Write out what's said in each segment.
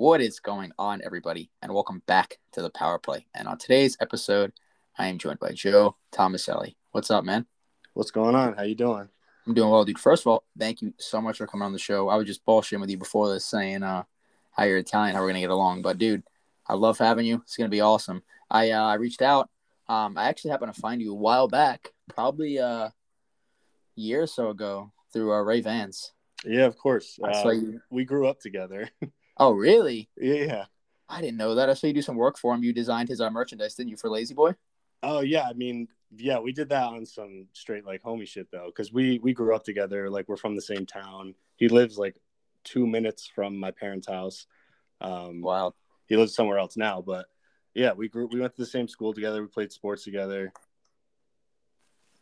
What is going on, everybody? And welcome back to the Power Play. And on today's episode, I am joined by Joe Tomaselli. What's up, man? What's going on? How you doing? I'm doing well, dude. First of all, thank you so much for coming on the show. I was just bullshitting with you before this, saying uh, how you're Italian, how we're gonna get along. But dude, I love having you. It's gonna be awesome. I uh, I reached out. Um, I actually happened to find you a while back, probably uh, a year or so ago, through uh, Ray Vance. Yeah, of course. Uh, you. we grew up together. Oh, really? yeah. I didn't know that. I saw you do some work for him. You designed his uh, merchandise, didn't you, for Lazy Boy? Oh yeah. I mean, yeah, we did that on some straight like homie shit though, because we we grew up together. Like we're from the same town. He lives like two minutes from my parents' house. Um, Wow. he lives somewhere else now, but yeah, we grew. We went to the same school together. We played sports together.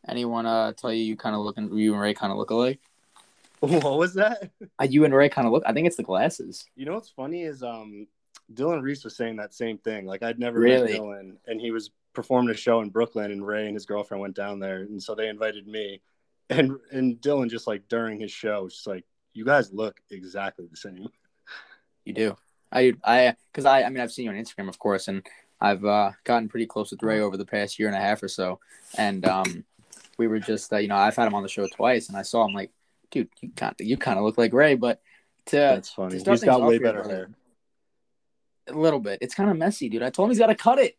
Anyone uh tell you you kind of looking you and Ray kind of look alike? what was that? Uh, you and Ray kind of look. I think it's the glasses. You know what's funny is um Dylan Reese was saying that same thing. Like I'd never Really? met Dylan and he was performing a show in Brooklyn and Ray and his girlfriend went down there and so they invited me. And and Dylan just like during his show was just like you guys look exactly the same. You do. I I because I I mean I've seen you on Instagram, of course, and I've uh, gotten pretty close with Ray over the past year and a half or so, and um, we were just uh, you know I've had him on the show twice, and I saw him like, dude, you kind you kind of look like Ray, but to That's funny. to He's got way better brother, hair. A little bit. It's kind of messy, dude. I told him he's got to cut it.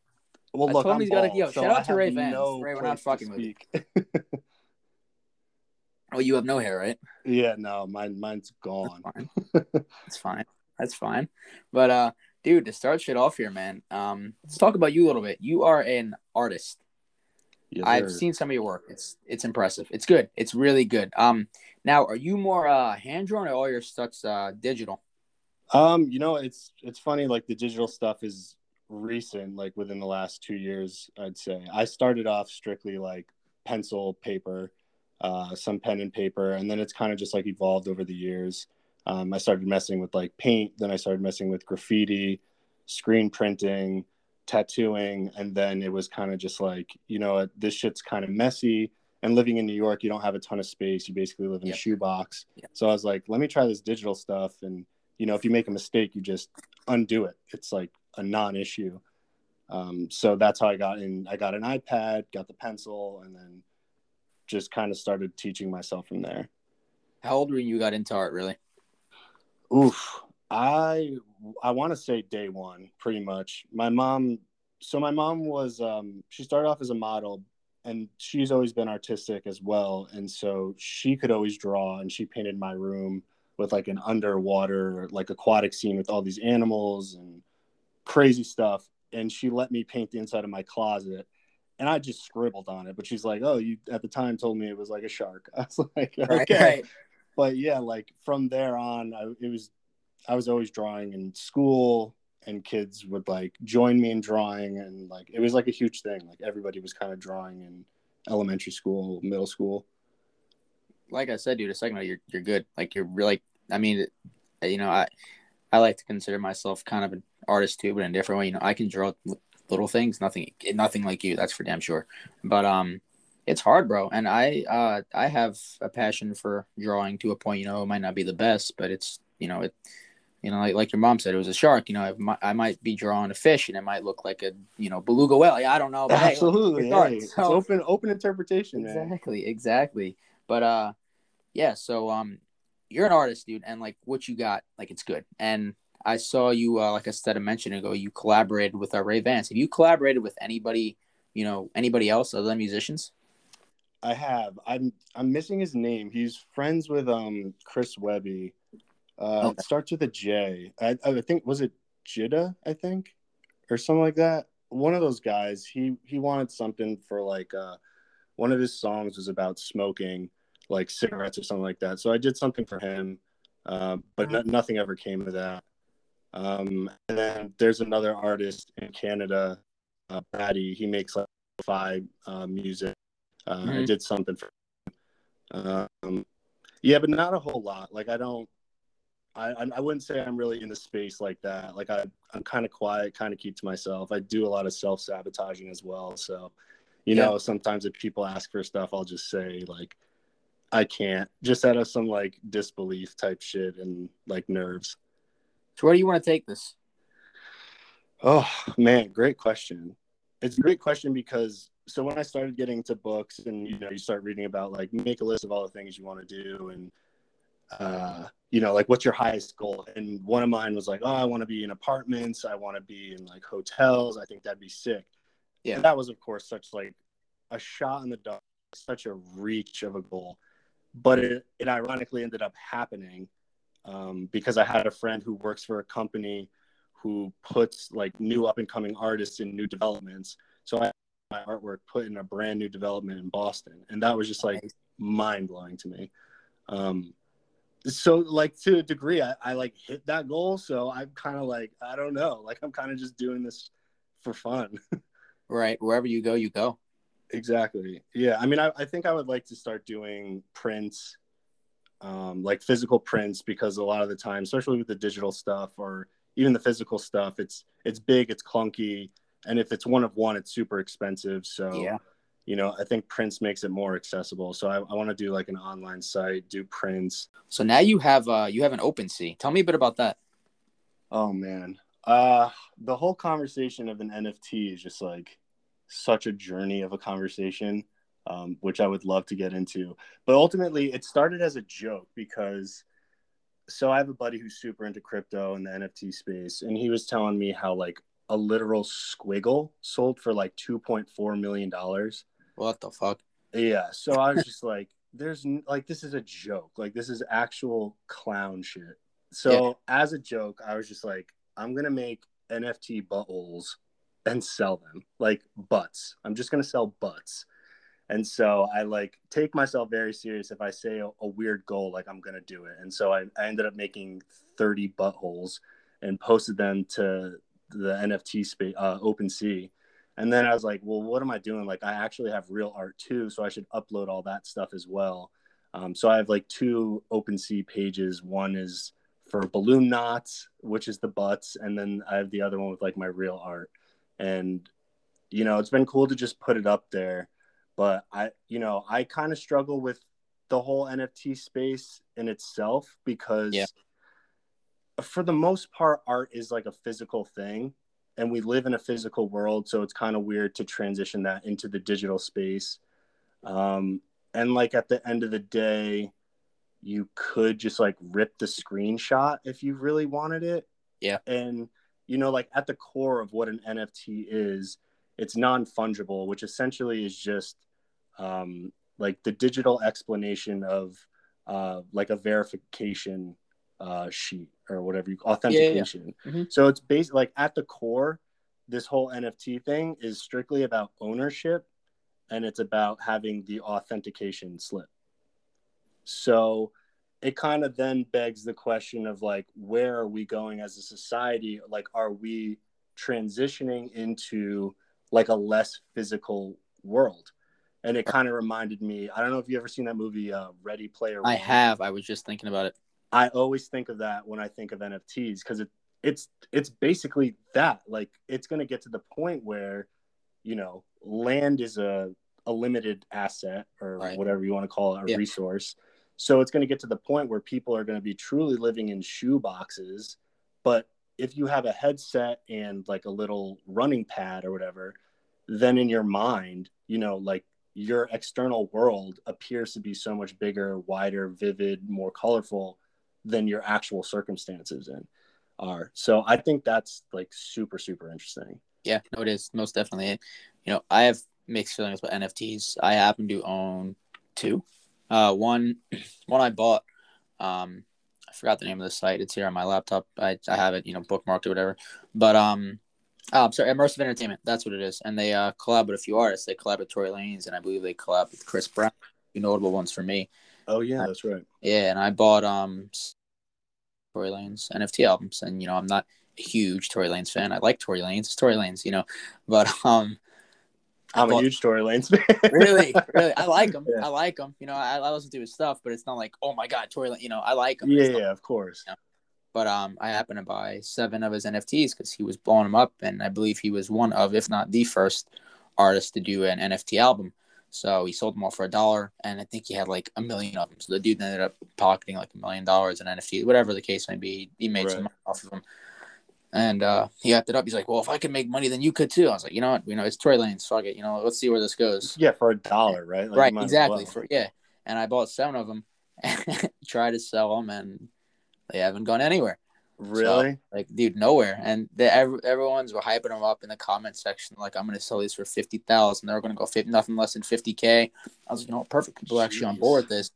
Well, I look, told him I'm he's gotta- bald, yo, so shout out I to Ray Vance. no Ray, we're not fucking with you. Oh, you have no hair, right? yeah, no, mine mine's gone. That's fine. That's fine. That's fine. But uh, dude, to start shit off here, man. Um, let's talk about you a little bit. You are an artist. Yes, I've seen some of your work. It's it's impressive. It's good. It's really good. Um, now are you more uh hand drawn or all your stuff's uh digital? Um, you know, it's it's funny. Like the digital stuff is recent, like within the last two years. I'd say I started off strictly like pencil, paper, uh, some pen and paper, and then it's kind of just like evolved over the years. Um, I started messing with like paint, then I started messing with graffiti, screen printing, tattooing, and then it was kind of just like, you know, this shit's kind of messy. And living in New York, you don't have a ton of space. You basically live in Yep. a shoebox. Yep. So I was like, let me try this digital stuff and you know if you make a mistake you just undo it it's like a non-issue um, so that's how i got in i got an ipad got the pencil and then just kind of started teaching myself from there How old were you you got into art? Really? oof i i want to say day one pretty much my mom so my mom was um, she started off as a model and she's always been artistic as well and so she could always draw and she painted my room with like an underwater like aquatic scene with all these animals and crazy stuff and she let me paint the inside of my closet and i just scribbled on it but she's like oh you at the time told me it was like a shark i was like okay Right. right. but yeah like from there on I, it was i was always drawing in school and kids would like join me in drawing and like it was like a huge thing like everybody was kind of drawing in elementary school middle school Like I said, dude, a second ago, you're you're good. Like you're really. I mean, you know, I I like to consider myself kind of an artist too, but in a different way. You know, I can draw little things, nothing nothing like you. That's for damn sure. But um, it's hard, bro. And I uh I have a passion for drawing to a point. You know, it might not be the best, but it's you know it. You know, like, like your mom said, it was a shark. You know, I might, I might be drawing a fish, and it might look like a you know beluga whale. I don't know. Hey, absolutely hey, it's So- open open interpretation man Exactly, exactly. But uh yeah, so um you're an artist, dude, and like what you got, like it's good. And I saw you uh, like I said a mention ago, you collaborated with uh, Ray Vance. Have you collaborated with anybody, you know, anybody else other than musicians? I have. I'm I'm missing his name. He's friends with um Chris Webby. Uh, Okay. It starts with a J. I I think was it Jida, I think, or something like that. One of those guys. He he wanted something for like uh, one of his songs was about smoking, like cigarettes or something like that. So I did something for him, uh, but no, nothing ever came of that. Um, and then there's another artist in Canada, uh, Patty. He makes like fi uh, music. Uh, I Mhm. did something for. Him. Um, yeah, but not a whole lot. Like I don't. I I wouldn't say I'm really in the space like that. Like I I'm kind of quiet, kind of keep to myself. I do a lot of self sabotaging as well. So, you Yeah. know, sometimes if people ask for stuff, I'll just say like, I can't, just out of some like disbelief type shit and like nerves. So where do you want to take this? Oh man, great question. It's a great question because so when I started getting to books and you know you start reading about like make a list of all the things you want to do and uh you know like what's your highest goal? And one of mine was like oh I want to be in apartments. I want to be in like hotels. I think that'd be sick. Yeah. And that was of course such like a shot in the dark such a reach of a goal. But it, it ironically ended up happening um, because I had a friend who works for a company who puts like new up and coming artists in new developments. So I my artwork put in a brand new development in Boston, and that was just like nice. mind blowing to me. Um, so like to a degree, I, I like hit that goal. So I'm kind of like I don't know, like I'm kind of just doing this for fun. right, wherever you go, you go. Exactly. Yeah. I mean, I, I think I would like to start doing prints, um, like physical prints, because a lot of the time, especially with the digital stuff or even the physical stuff, it's it's big, it's clunky, and if it's one of one, it's super expensive. So yeah. You know, I think prints makes it more accessible. So I, I want to do like an online site, do prints. So now you have uh you have an OpenSea. Tell me a bit about that. Oh man. Uh the whole conversation of an NFT is just like such a journey of a conversation, um, which I would love to get into. But ultimately, it started as a joke because so I have a buddy who's super into crypto and the NFT space, and he was telling me how like a literal squiggle sold for like two point four million dollars. What the fuck? Yeah. So I was just like, "There's like this is a joke. Like this is actual clown shit." So yeah. as a joke, I was just like, "I'm gonna make NFT buttholes and sell them like butts. I'm just gonna sell butts." And so I like take myself very serious if I say a, a weird goal, like I'm gonna do it. And so I, I ended up making 30 buttholes and posted them to the NFT space, uh, OpenSea. And then I was like, well, what am I doing? Like, I actually have real art too, so I should upload all that stuff as well. Um, so I have like two OpenSea pages. One is for balloon knots, which is the butts, and then I have the other one with like my real art. And you know, it's been cool to just put it up there. But I, you know, I kind of struggle with the whole NFT space in itself because yeah. for the most part, art is like a physical thing. And we live in a physical world. So it's kind of weird to transition that into the digital space. Um, and like at the end of the day, you could just like rip the screenshot if you really wanted it. Yeah. And, you know, like at the core of what an NFT is, it's non fungible, which essentially is just um, like the digital explanation of uh, like a verification uh, sheet or whatever you authentication. Yeah, yeah. Mm-hmm. So it's based like at the core, this whole NFT thing is strictly about ownership and it's about having the authentication slip. So it kind of then begs the question of like, where are we going as a society? Like, are we transitioning into like a less physical world? and it kind of reminded me. I don't know if you ever seen that movie, uh, Ready Player. One. I have. I was just thinking about it. I always think of that when I think of NFTs because it it's it's basically that. Like it's going to get to the point where, you know, land is a a limited asset or right. whatever you want to call it, a yeah. resource. So it's going to get to the point where people are going to be truly living in shoe boxes. But if you have a headset and like a little running pad or whatever, then in your mind, you know, like your external world appears to be so much bigger, wider, vivid, more colorful than your actual circumstances in are. So I think that's like super, super interesting. Yeah, no, it is most definitely. You know, I have mixed feelings about NFTs. I happen to own two. Uh, one, one I bought. Um, I forgot the name of the site. It's here on my laptop. I, I have it, you know, bookmarked or whatever. But um, Oh, I'm sorry, Immersive Entertainment. That's what it is. And they uh, collab with a few artists. They collab with Tory Lanez, and I believe they collab with Chris Brown. Notable ones for me. Oh yeah, that's right. Yeah, and I bought um Tory Lanez NFT albums, and you know I'm not a huge Tory Lanez fan. I like Tory Lanez. It's Tory Lanez, you know, but um. I'm bought, a huge Tory Lanez fan. really, really, I like him. Yeah. I like him. You know, I, I listen to his stuff, but it's not like, oh my god, Tory. You know, I like him. Yeah, yeah, of course. You know? But um, I happened to buy seven of his NFTs because he was blowing them up, and I believe he was one of, if not the first, artist to do an NFT album. So he sold them all for a dollar, and I think he had like a million of them. So the dude ended up pocketing like a million dollars in NFT, whatever the case may be. He made right. some money off of them. And uh, he it up. He's like, "Well, if I can make money, then you could too." I was like, "You know what? You know, it's Tory Lanez. Fuck it. You know, let's see where this goes." Yeah, for a dollar, right? Like, right, exactly. Well. For yeah, and I bought seven of them, and tried to sell them, and they haven't gone anywhere. Really? So, like, dude, nowhere. And the, every, everyone's were hyping them up in the comment section. Like, I'm gonna sell these for fifty thousand. They're gonna go 50, nothing less than fifty k. I was like, you know, perfect. People are actually on board with this.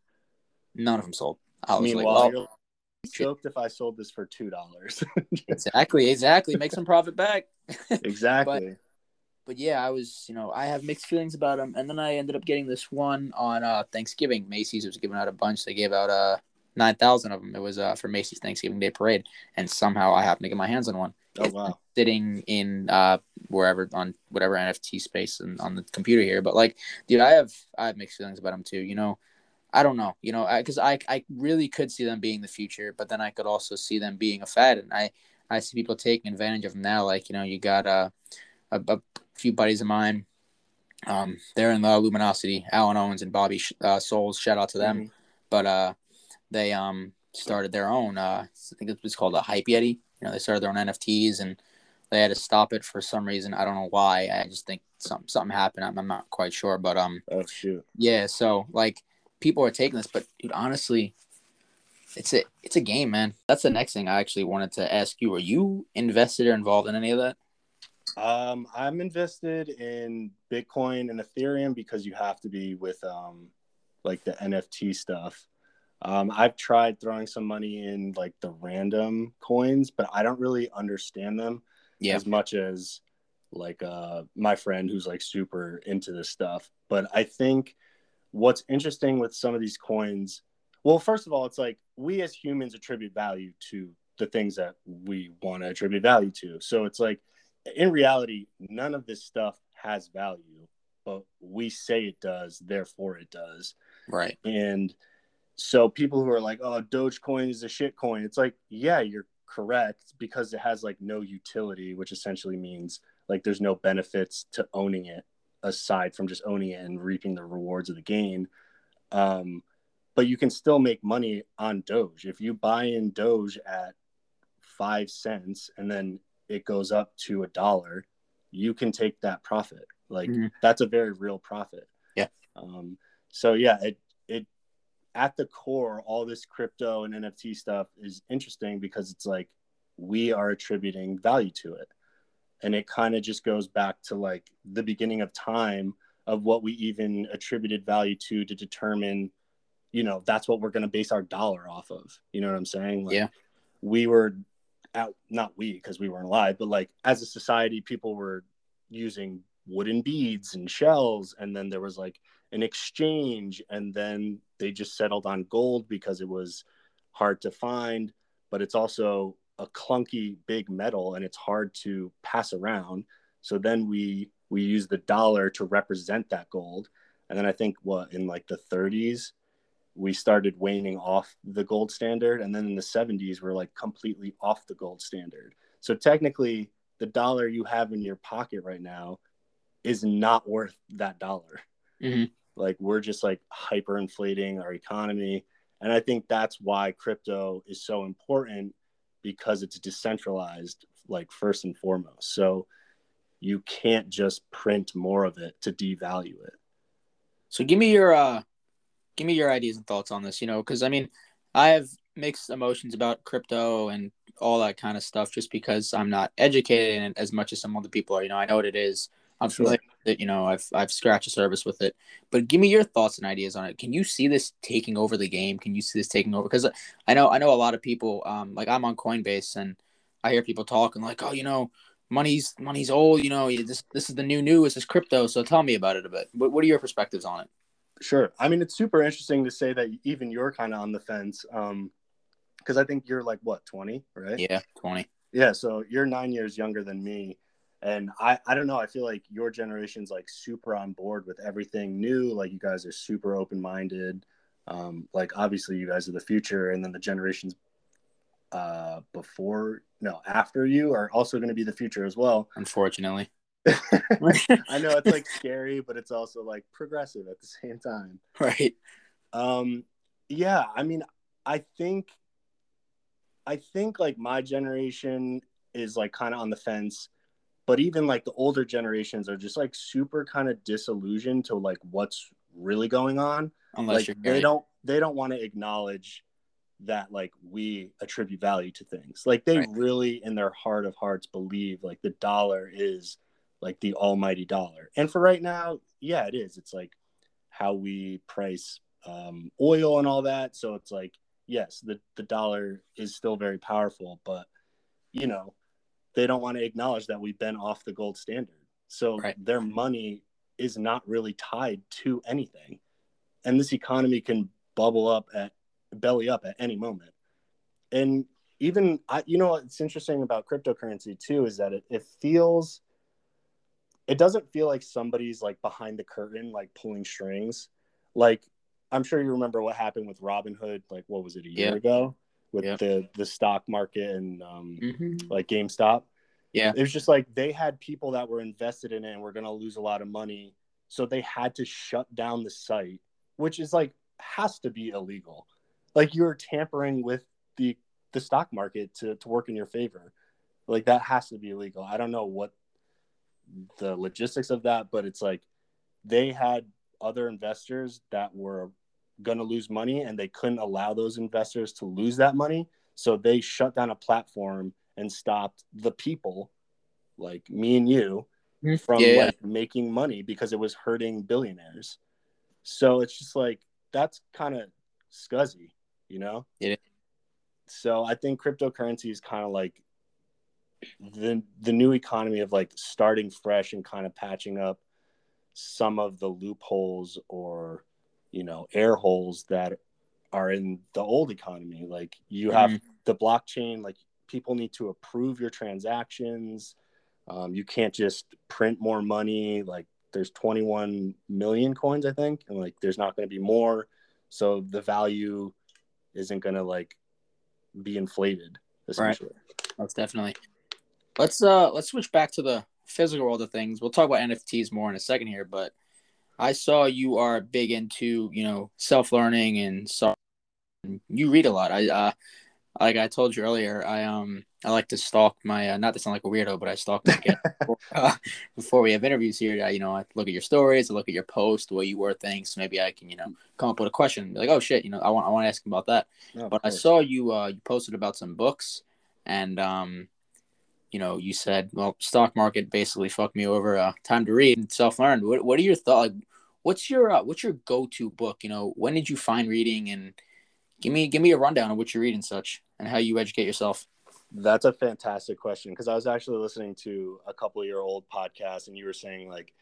None of them sold. I was Meanwhile, like, well, stoked if I sold this for two dollars. exactly, exactly. Make some profit back. exactly. but, but, yeah, I was, you know, I have mixed feelings about them, and then I ended up getting this one on uh, Thanksgiving. Macy's was giving out a bunch. They gave out uh nine thousand of them. It was uh, for Macy's Thanksgiving Day Parade, and somehow I happened to get my hands on one. Oh wow! Sitting in uh wherever on whatever NFT space and on the computer here, but like, dude, I have I have mixed feelings about them too. You know, I don't know, you know, because I, I, I really could see them being the future, but then I could also see them being a fad, and I I see people taking advantage of them now. Like you know, you got uh, a a few buddies of mine, um, they're in the Luminosity, Alan Owens and Bobby uh, Souls. Shout out to them, mm-hmm. but uh, they um started their own. Uh, I think it was called a Hype Yeti. You know, they started their own NFTs and they had to stop it for some reason. I don't know why. I just think something something happened. I'm, I'm not quite sure, but um. Oh shoot. Yeah. So like people are taking this, but dude, honestly, it's a it's a game, man. That's the next thing I actually wanted to ask you. Are you invested or involved in any of that? Um, I'm invested in Bitcoin and Ethereum because you have to be with um, like the NFT stuff. Um, I've tried throwing some money in like the random coins, but I don't really understand them yeah. as much as like uh, my friend who's like super into this stuff. But I think what's interesting with some of these coins well first of all it's like we as humans attribute value to the things that we want to attribute value to so it's like in reality none of this stuff has value but we say it does therefore it does right and so people who are like oh dogecoin is a shit coin it's like yeah you're correct because it has like no utility which essentially means like there's no benefits to owning it aside from just owning it and reaping the rewards of the gain. Um, but you can still make money on Doge. If you buy in Doge at five cents and then it goes up to a dollar, you can take that profit. Like mm-hmm. that's a very real profit. Yeah. Um, so yeah, it at the core, all this crypto and NFT stuff is interesting because it's like we are attributing value to it. And it kind of just goes back to like the beginning of time of what we even attributed value to to determine you know that's what we're going to base our dollar off of. You know what i'm saying? Like, yeah. we were out not we because we weren't alive but like as a society people were using wooden beads and shells and then there was like an exchange and then they just settled on gold because it was hard to find but it's also a clunky big metal and it's hard to pass around. So then we we use the dollar to represent that gold. And then I think what in like the 30s we started waning off the gold standard and then in the 70s we're like completely off the gold standard. So technically the dollar you have in your pocket right now is not worth that dollar. Mm-hmm. Like we're just like hyperinflating our economy. And I think that's why crypto is so important because it's decentralized like first and foremost. So you can't just print more of it to devalue it. So give me your uh give me your ideas and thoughts on this you know because i mean i have mixed emotions about crypto and all that kind of stuff just because i'm not educated in it as much as some other people are you know i know what it is. I'm familiar with it. You know, I've I've scratched a service with it. But give me your thoughts and ideas on it. Can you see this taking over the game? Can you see this taking over? Because I know I know a lot of people. Um, like I'm on Coinbase and I hear people talking like, oh, you know, money's money's old. You know, this this is the new new. This is crypto. So tell me about it a bit. What what are your perspectives on it? Sure. I mean, it's super interesting to say that even you're kind of on the fence. Um, because I think you're like what 20, right? Yeah, 20. Yeah, so you're nine years younger than me and I, I don't know i feel like your generation's like super on board with everything new like you guys are super open-minded um, like obviously you guys are the future and then the generations uh, before no after you are also going to be the future as well unfortunately I know it's like scary, but it's also like progressive at the same time. Right. Um, yeah, I mean, I think, I think like my generation is like kind of on the fence, but even like the older generations are just like super kind of disillusioned to like what's really going on. Unless like they don't they don't want to acknowledge that like we attribute value to things. Like they Right. really in their heart of hearts believe like the dollar is like the almighty dollar. And for right now, yeah, it is. It's like how we price um, oil and all that. So it's like, yes, the, the dollar is still very powerful, but you know, they don't want to acknowledge that we've been off the gold standard. So Right. their money is not really tied to anything. And this economy can bubble up at belly up at any moment. And even I you know what's interesting about cryptocurrency too is that it, it feels it doesn't feel like somebody's like behind the curtain like pulling strings. Like I'm sure you remember what happened with Robinhood like what was it a year Yeah. ago with Yeah. the the stock market and um Mhm. like GameStop. Yeah. It was just like they had people that were invested in it and were going to lose a lot of money. So they had to shut down the site, which is like has to be illegal. Like you're tampering with the the stock market to, to work in your favor. Like that has to be illegal. I don't know what the logistics of that, but it's like they had other investors that were going to lose money and they couldn't allow those investors to lose that money. So they shut down a platform and stopped the people like me and you mm-hmm. from Yeah. like making money because it was hurting billionaires. So it's just like that's kind of scuzzy, you know? It is. So I think cryptocurrency is kind of like the the new economy of like starting fresh and kind of patching up some of the loopholes or you know air holes that are in the old economy like you have Mhm. the blockchain like people need to approve your transactions um, you can't just print more money like there's 21 million coins i think and like there's not going to be more so the value isn't going to like be inflated essentially Most definitely. Let's uh let's switch back to the physical world of things. We'll talk about NFTs more in a second here, but I saw you are big into, you know, self-learning and so you read a lot. I uh like I told you earlier, I um I like to stalk my uh, not to sound like a weirdo, but I stalk before, uh, before we have interviews here. I, you know, I look at your stories, I look at your posts, the way you word things. Maybe I can, you know, come up with a question. Be like, oh shit, you know, I want I want to ask him about that. No, but I saw you uh you posted about some books and um you know you said well stock market basically fucked me over uh time to read and self-learn what, what are your thoughts like what's your uh, what's your go-to book you know when did you find reading and give me give me a rundown of what you read and such and how you educate yourself That's a fantastic question because I was actually listening to a couple of your old podcasts and you were saying like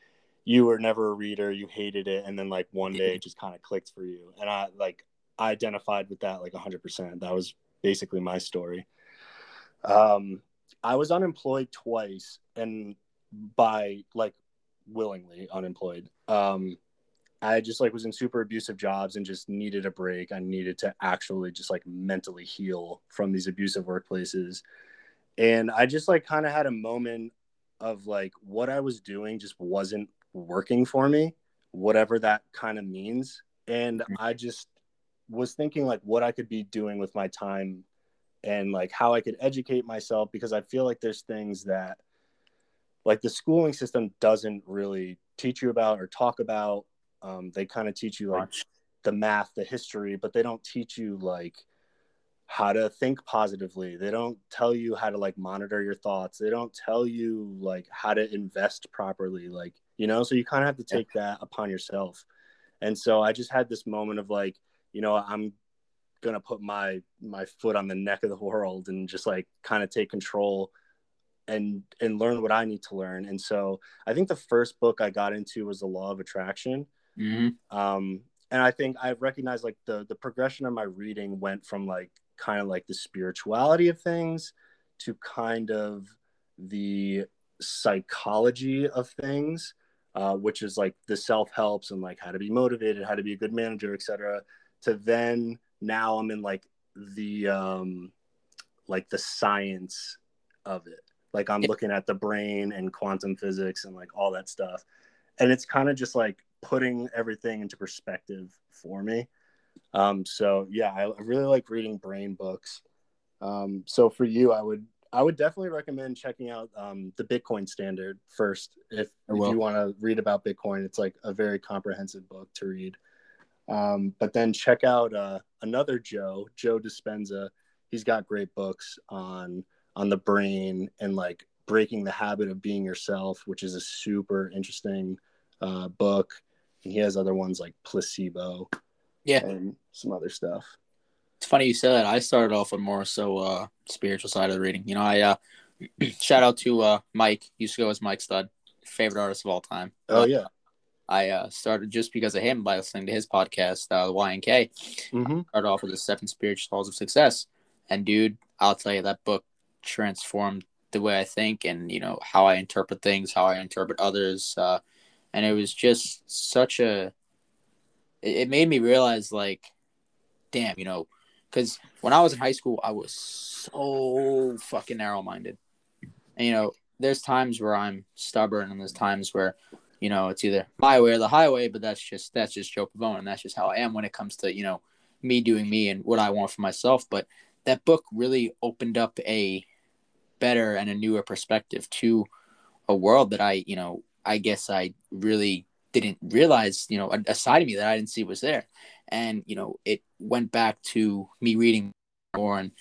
you were never a reader, you hated it, and then like one day it just kind of clicked for you. And I like I identified with that like 100%. That was basically my story. Um, I was unemployed twice and by like willingly unemployed. Um, I just like was in super abusive jobs and just needed a break. I needed to actually just like mentally heal from these abusive workplaces. And I just like kind of had a moment of like what I was doing just wasn't working for me, whatever that kind of means. And Mhm. I just was thinking like what I could be doing with my time and like how I could educate myself because I feel like there's things that like the schooling system doesn't really teach you about or talk about. Um, they kind of teach you like the math, the history, but they don't teach you like how to think positively. They don't tell you how to like monitor your thoughts. They don't tell you like how to invest properly. Like, you know, so you kind of have to take that upon yourself. And so I just had this moment of like, you know, I'm gonna put my my foot on the neck of the world and just like kind of take control and and learn what I need to learn. And so I think the first book I got into was The Law of Attraction hmm um and i think i've recognized like the the progression of my reading went from like kind of like the spirituality of things to kind of the psychology of things uh, which is like the self-helps and like how to be motivated how to be a good manager etc to then now i'm in like the um like the science of it Like I'm looking at the brain and quantum physics and like all that stuff. And it's kind of just like putting everything into perspective for me. Um, so yeah, I, I really like reading brain books. Um, so for you, I would I would definitely recommend checking out um, the Bitcoin Standard first if, if you want to read about Bitcoin. It's like a very comprehensive book to read. Um, but then check out uh, another Joe, Joe Dispenza. He's got great books on on the brain and like breaking the habit of being yourself, which is a super interesting uh, book. And he has other ones like Placebo, Yeah. and some other stuff. It's funny you said that. I started off with more so uh spiritual side of the reading. You know, I uh shout out to uh Mike, used to go as Mike Stud, favorite artist of all time. Oh But yeah, I uh started just because of him by listening to his podcast, uh the Y and K. mm-hmm. Started off with the seven spiritual laws of success. And dude, I'll tell you that book transformed the way I think and you know how I interpret things, how I interpret others. Uh and it was just such a it, it made me realize like damn, you know, because when I was in high school, I was so fucking narrow minded. And, you know, there's times where I'm stubborn, and there's times where, you know, it's either my way or the highway. But that's just that's just Joe Pavone, and that's just how I am when it comes to you know me doing me and what I want for myself. But that book really opened up a better and a newer perspective to a world that I, you know, I guess I really didn't realize, you know, a, a side of me that I didn't see was there. And, you know, it went back to me reading more and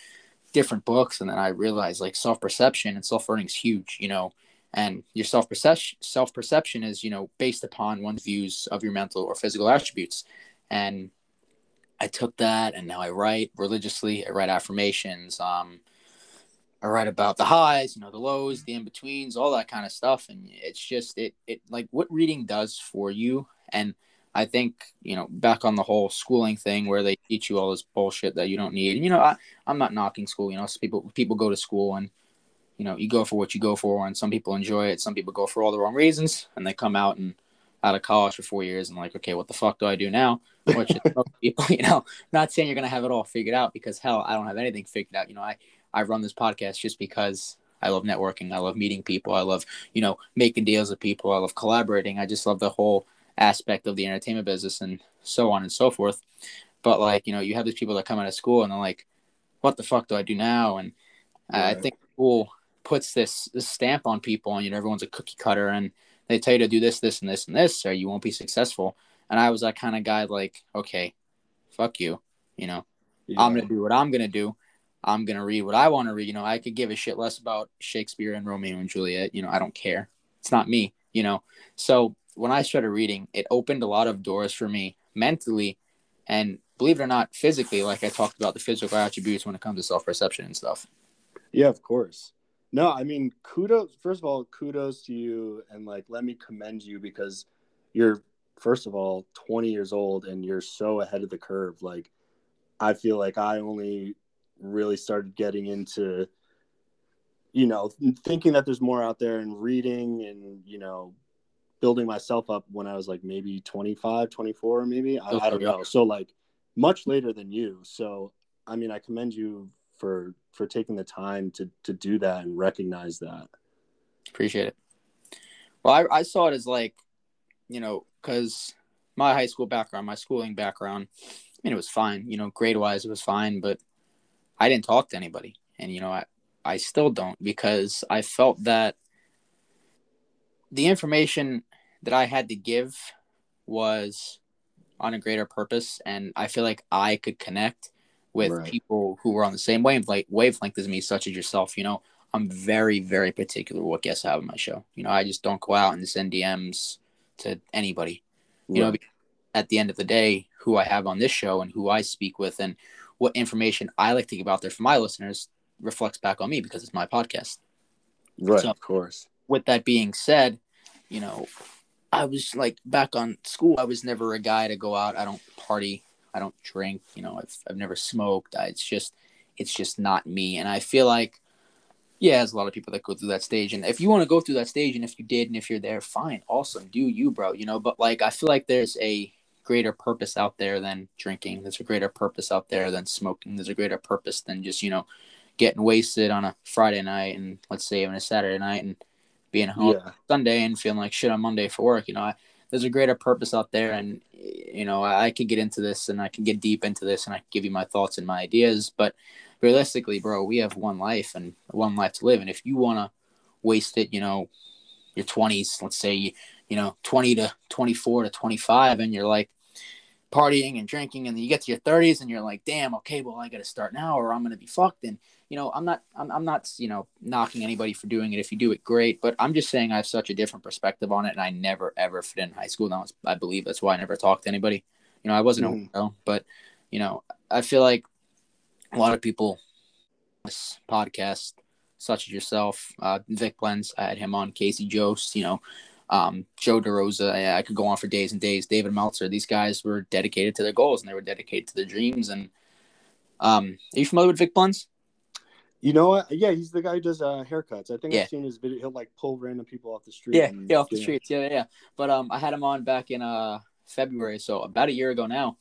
different books. And then I realized like self perception and self learning is huge, you know, and your self perception self perception is, you know, based upon one's views of your mental or physical attributes. And I took that and now I write religiously. I write affirmations. Um, I write about the highs, you know, the lows, the in betweens, all that kind of stuff. And it's just it it like what reading does for you. And I think, you know, back on the whole schooling thing where they teach you all this bullshit that you don't need. And you know, I, I'm not knocking school, you know, people people go to school and you know, you go for what you go for and some people enjoy it, some people go for all the wrong reasons and they come out and out of college for four years and like, okay, what the fuck do I do now? Which people, you know, not saying you're gonna have it all figured out because hell, I don't have anything figured out. You know, I I run this podcast just because I love networking. I love meeting people. I love, you know, making deals with people. I love collaborating. I just love the whole aspect of the entertainment business and so on and so forth. But like, you know, you have these people that come out of school and they're like, what the fuck do I do now? And I think school puts this, this stamp on people and, you know, everyone's a cookie cutter and they tell you to do this, this, and this, and this, or you won't be successful. And I was that kind of guy like, okay, fuck you. You know, I'm gonna do what I'm gonna do. I'm gonna read what I want to read. You know, I could give a shit less about Shakespeare and Romeo and Juliet. You know, I don't care. It's not me. You know, so when I started reading, it opened a lot of doors for me mentally, and believe it or not, physically. Like I talked about the physical attributes when it comes to self perception and stuff. Yeah, of course. No, I mean, kudos. First of all, kudos to you, and like, let me commend you because you're first of all 20 years old and you're so ahead of the curve. Like, I feel like I only really started getting into, you know, thinking that there's more out there and reading and you know, building myself up when I was like maybe 25, 24, maybe. I, oh, I don't know. So like, much later than you. So I mean, I commend you for for taking the time to to do that and recognize that. Appreciate it. Well, I, I saw it as like, you know, because my high school background, my schooling background, I mean, it was fine. You know, grade wise, it was fine, but I didn't talk to anybody. And, you know, I, I still don't because I felt that the information that I had to give was on a greater purpose. And I feel like I could connect with Right. people who are on the same wavelength, wavelength as me, such as yourself. You know, I'm very, very particular what guests I have on my show. You know, I just don't go out and send DMs to anybody. You know, at the end of the day, who I have on this show and who I speak with and what information I like to give out there for my listeners reflects back on me because it's my podcast. right, so- of course. With that being said, you know, I was like back on school, I was never a guy to go out. I don't party. I don't drink. You know, I've, I've never smoked. I, it's just, it's just not me. And I feel like, yeah, there's a lot of people that go through that stage. And if you want to go through that stage and if you did and if you're there, fine, awesome, do you, bro, you know, but like, I feel like there's a greater purpose out there than drinking. There's a greater purpose out there than smoking. There's a greater purpose than just, you know, getting wasted on a Friday night and let's say on a Saturday night and being home yeah. Sunday and feeling like shit on Monday for work. You know, I, there's a greater purpose out there, and you know, I, I could get into this and I can get deep into this and I can give you my thoughts and my ideas, but realistically, bro, we have one life and one life to live, and if you want to waste it, you know, your 20s, let's say you, you know, 20 to 24 to 25, and you're like partying and drinking, and then you get to your 30s and you're like, damn, okay, well, I got to start now or I'm to be fucked. And, you know, I'm not, I'm, I'm not, you know, knocking anybody for doing it. If you do it, great. But I'm just saying I have such a different perspective on it, and I never, ever fit in high school. Now, I believe that's why I never talked to anybody. You know, I wasn't mm. a weirdo, but, you know, I feel like a lot of people, this podcast, such as yourself, uh, Vic Blends, I had him on, Casey Jost, you know, um, Joe DeRosa. I, I, could go on for days and days. David Meltzer. These guys were dedicated to their goals and they were dedicated to their dreams. And um, are you familiar with Vic Blends? You know what? Yeah, he's the guy who does uh, haircuts. I think yeah. I've seen his video. He'll like pull random people off the street. Yeah, yeah, off the streets. Yeah, yeah. But um, I had him on back in uh February, so about a year ago now,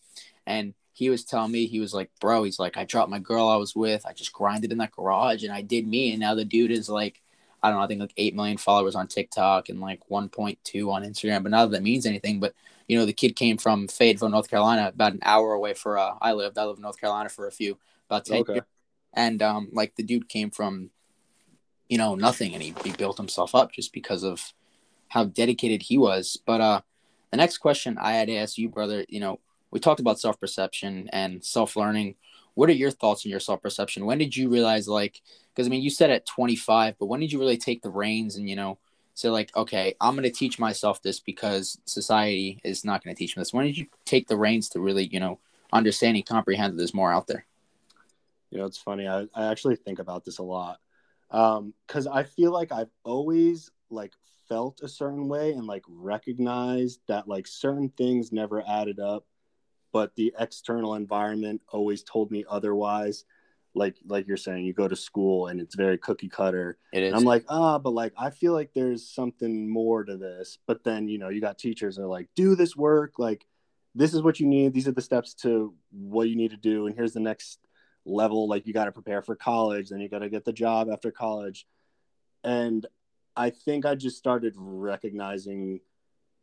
and he was telling me he was like, bro, he's like, I dropped my girl I was with, I just grinded in that garage, and I did me, and now the dude is like, I don't know, I think like eight million followers on TikTok and like 1.2 on Instagram, but not that, that means anything. But you know, the kid came from Fayetteville, North Carolina, about an hour away for uh, I lived. I lived in North Carolina for a few about 10 okay. years, and um, like the dude came from, you know, nothing, and he, he built himself up just because of how dedicated he was. But uh, the next question I had to ask you, brother, you know, we talked about self perception and self learning. What are your thoughts on your self perception? When did you realize, like, because I mean, you said at 25, but when did you really take the reins and, you know, say, like, okay, I'm going to teach myself this because society is not going to teach me this? When did you take the reins to really, you know, understand and comprehend that there's more out there? You know, it's funny. I, I actually think about this a lot. Because um, I feel like I've always like felt a certain way and like recognized that like certain things never added up but the external environment always told me otherwise. Like like you're saying you go to school and it's very cookie cutter. It is. I'm like ah but like i feel like there's something more to this but then you know you got teachers that are like do this work like this is what you need these are the steps to what you need to do and here's the next level like you got to prepare for college then you got to get the job after college and i think i just started recognizing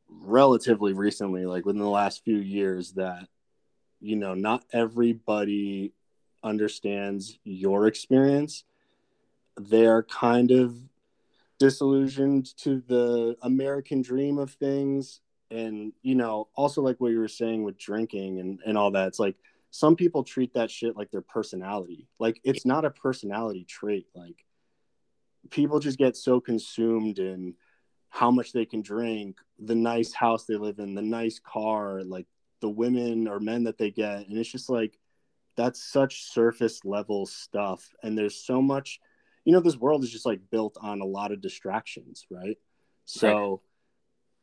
relatively recently like within the last few years that you know, not everybody understands your experience. They're kind of disillusioned to the American dream of things. And, you know, also like what you were saying with drinking and, and all that, it's like some people treat that shit like their personality. Like it's not a personality trait. Like people just get so consumed in how much they can drink, the nice house they live in, the nice car, like the women or men that they get and it's just like that's such surface level stuff and there's so much you know this world is just like built on a lot of distractions right so right.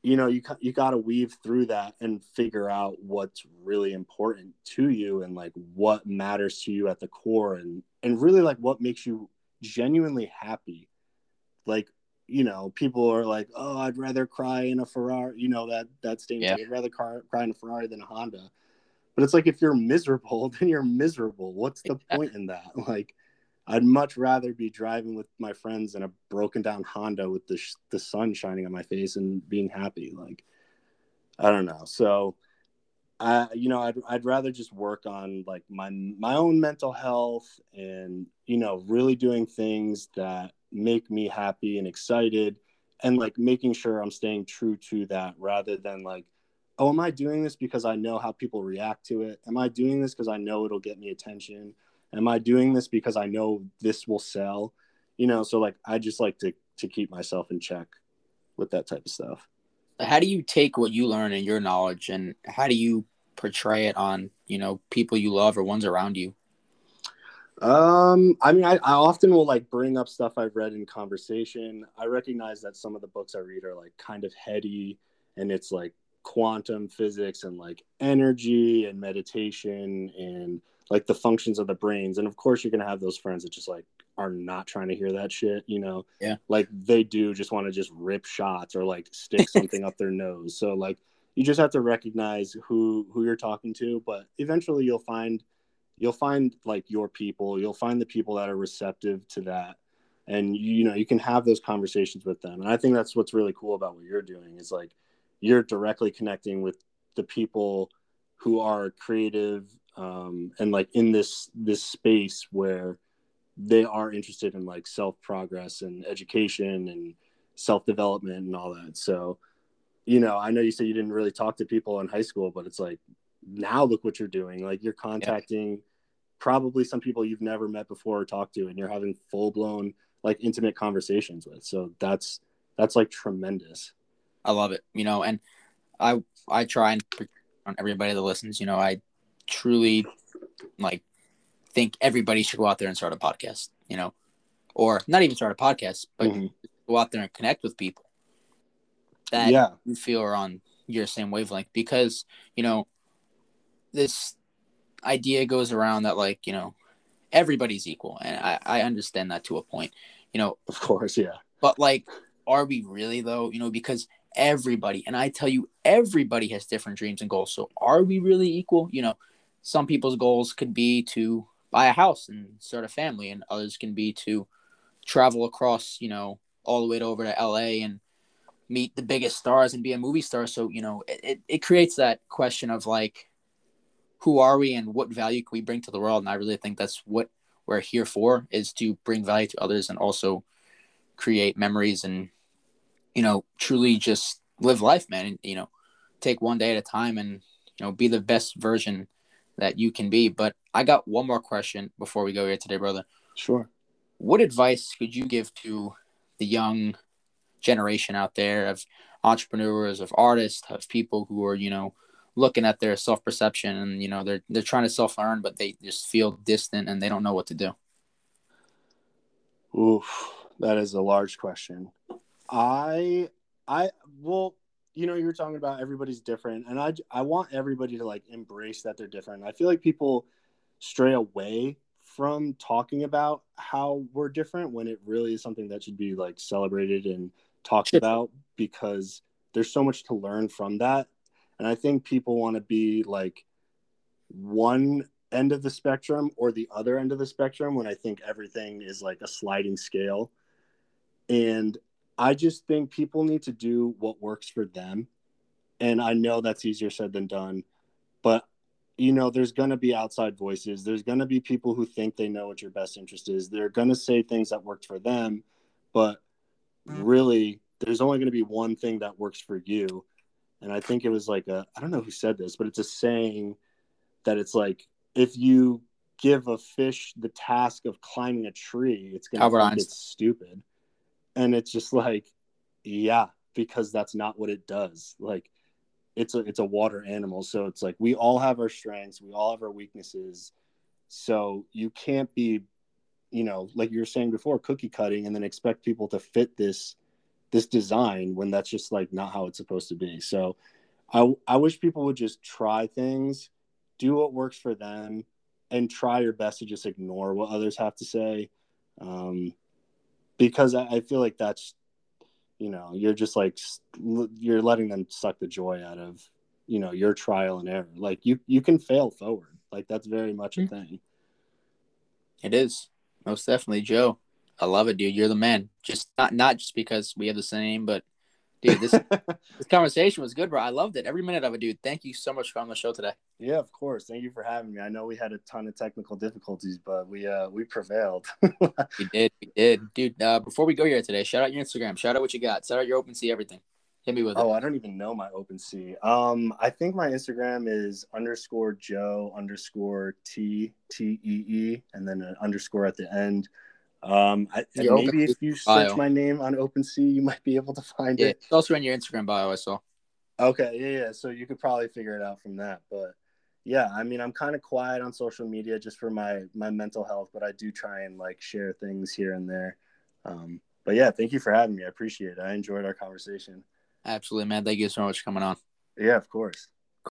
You know you you got to weave through that and figure out what's really important to you and like what matters to you at the core and and really like what makes you genuinely happy like you know, people are like, "Oh, I'd rather cry in a Ferrari." You know that that statement. Yeah. I'd rather cry, cry in a Ferrari than a Honda. But it's like if you're miserable, then you're miserable. What's the point in that? Like, I'd much rather be driving with my friends in a broken down Honda with the sh- the sun shining on my face and being happy. Like, I don't know. So, I you know I'd I'd rather just work on like my my own mental health and you know really doing things that make me happy and excited and like making sure I'm staying true to that rather than like, oh, am I doing this because I know how people react to it? Am I doing this because I know it'll get me attention? Am I doing this because I know this will sell? You know, so like I just like to to keep myself in check with that type of stuff. How do you take what you learn and your knowledge and how do you portray it on, you know, people you love or ones around you? Um, I mean, I, I often will like bring up stuff I've read in conversation. I recognize that some of the books I read are like kind of heady and it's like quantum physics and like energy and meditation and like the functions of the brains. And of course, you're going to have those friends that just like are not trying to hear that shit, you know? Yeah. Like they do just want to just rip shots or like stick something up their nose. So, like, you just have to recognize who who you're talking to but eventually you'll find you'll find like your people you'll find the people that are receptive to that and you know you can have those conversations with them and i think that's what's really cool about what you're doing is like you're directly connecting with the people who are creative um, and like in this this space where they are interested in like self progress and education and self development and all that. So you know i know you said you didn't really talk to people in high school but it's like now look what you're doing. Like you're contacting yeah. probably some people you've never met before or talked to and you're having full blown like intimate conversations with. So that's that's like tremendous. I love it you know and i i try and on everybody that listens you know i truly like think everybody should go out there and start a podcast you know? Or not even start a podcast but mm-hmm. go out there and connect with people that yeah. you feel are on your same wavelength. Because you know this idea goes around that like you know everybody's equal and I, I understand that to a point you know? Of course yeah. But like are we really though? You know because everybody and i tell you everybody has different dreams and goals. So are we really equal? You know some people's goals could be to buy a house and start a family and others can be to travel across you know all the way over to la and meet the biggest stars and be a movie star. So you know it, it creates that question of like who are we and what value can we bring to the world? And i really think that's what we're here for is to bring value to others and also create memories and you know truly just live life man. And you know take one day at a time and you know be the best version that you can be but i got one more question before we go here today brother sure what advice could you give to the young generation out there of entrepreneurs of artists of people who are you know looking at their self perception and you know they're they're trying to self learn, but they just feel distant and they don't know what to do. Oof, that is a large question. I I well, you know, you were talking about everybody's different, and I I want everybody to like embrace that they're different. I feel like people stray away from talking about how we're different when it really is something that should be like celebrated and talked about because there's so much to learn from that and I think people want to be like one end of the spectrum or the other end of the spectrum when I think everything is like a sliding scale. And I just think people need to do what works for them. And I know that's easier said than done, but you know, there's going to be outside voices. There's going to be people who think they know what your best interest is. They're going to say things that worked for them, but really, there's only going to be one thing that works for you and I think it was like a I don't know who said this, but it's a saying that it's like if you give a fish the task of climbing a tree, it's gonna Albert think it's stupid. And it's just like, yeah, because that's not what it does. Like it's a it's a water animal. So it's like we all have our strengths, we all have our weaknesses. So you can't be, you know, like you were saying before, cookie cutting and then expect people to fit this this design when that's just like not how it's supposed to be. So I I wish people would just try things, do what works for them, and try your best to just ignore what others have to say. Um, because I, I feel like that's you know you're just like you're letting them suck the joy out of you know your trial and error like you you can fail forward like that's very much a mm-hmm. thing it is most definitely joe I love it, dude. You're the man. Just not not just because we have the same, but dude, this this conversation was good, bro. I loved it. Every minute of it, dude. Thank you so much for on the show today. Yeah, of course. Thank you for having me. I know we had a ton of technical difficulties, but we uh we prevailed. we did, we did, dude. Uh, before we go here today, shout out your Instagram. Shout out what you got. Shout out your OpenSea everything. Hit me with it. oh, it. I don't even know my OpenSea. Um, I think my Instagram is underscore Joe underscore T T E E, and then an underscore at the end. Um, I, maybe if you search bio. my name on OpenSea, you might be able to find yeah, it. It's also in your Instagram bio, I saw. Okay, yeah, yeah. So you could probably figure it out from that. But yeah, I mean, I'm kind of quiet on social media just for my my mental health, but I do try and like share things here and there. Um, but yeah, thank you for having me. I appreciate it. I enjoyed our conversation. Absolutely, man. Thank you so much for coming on. Yeah, of course.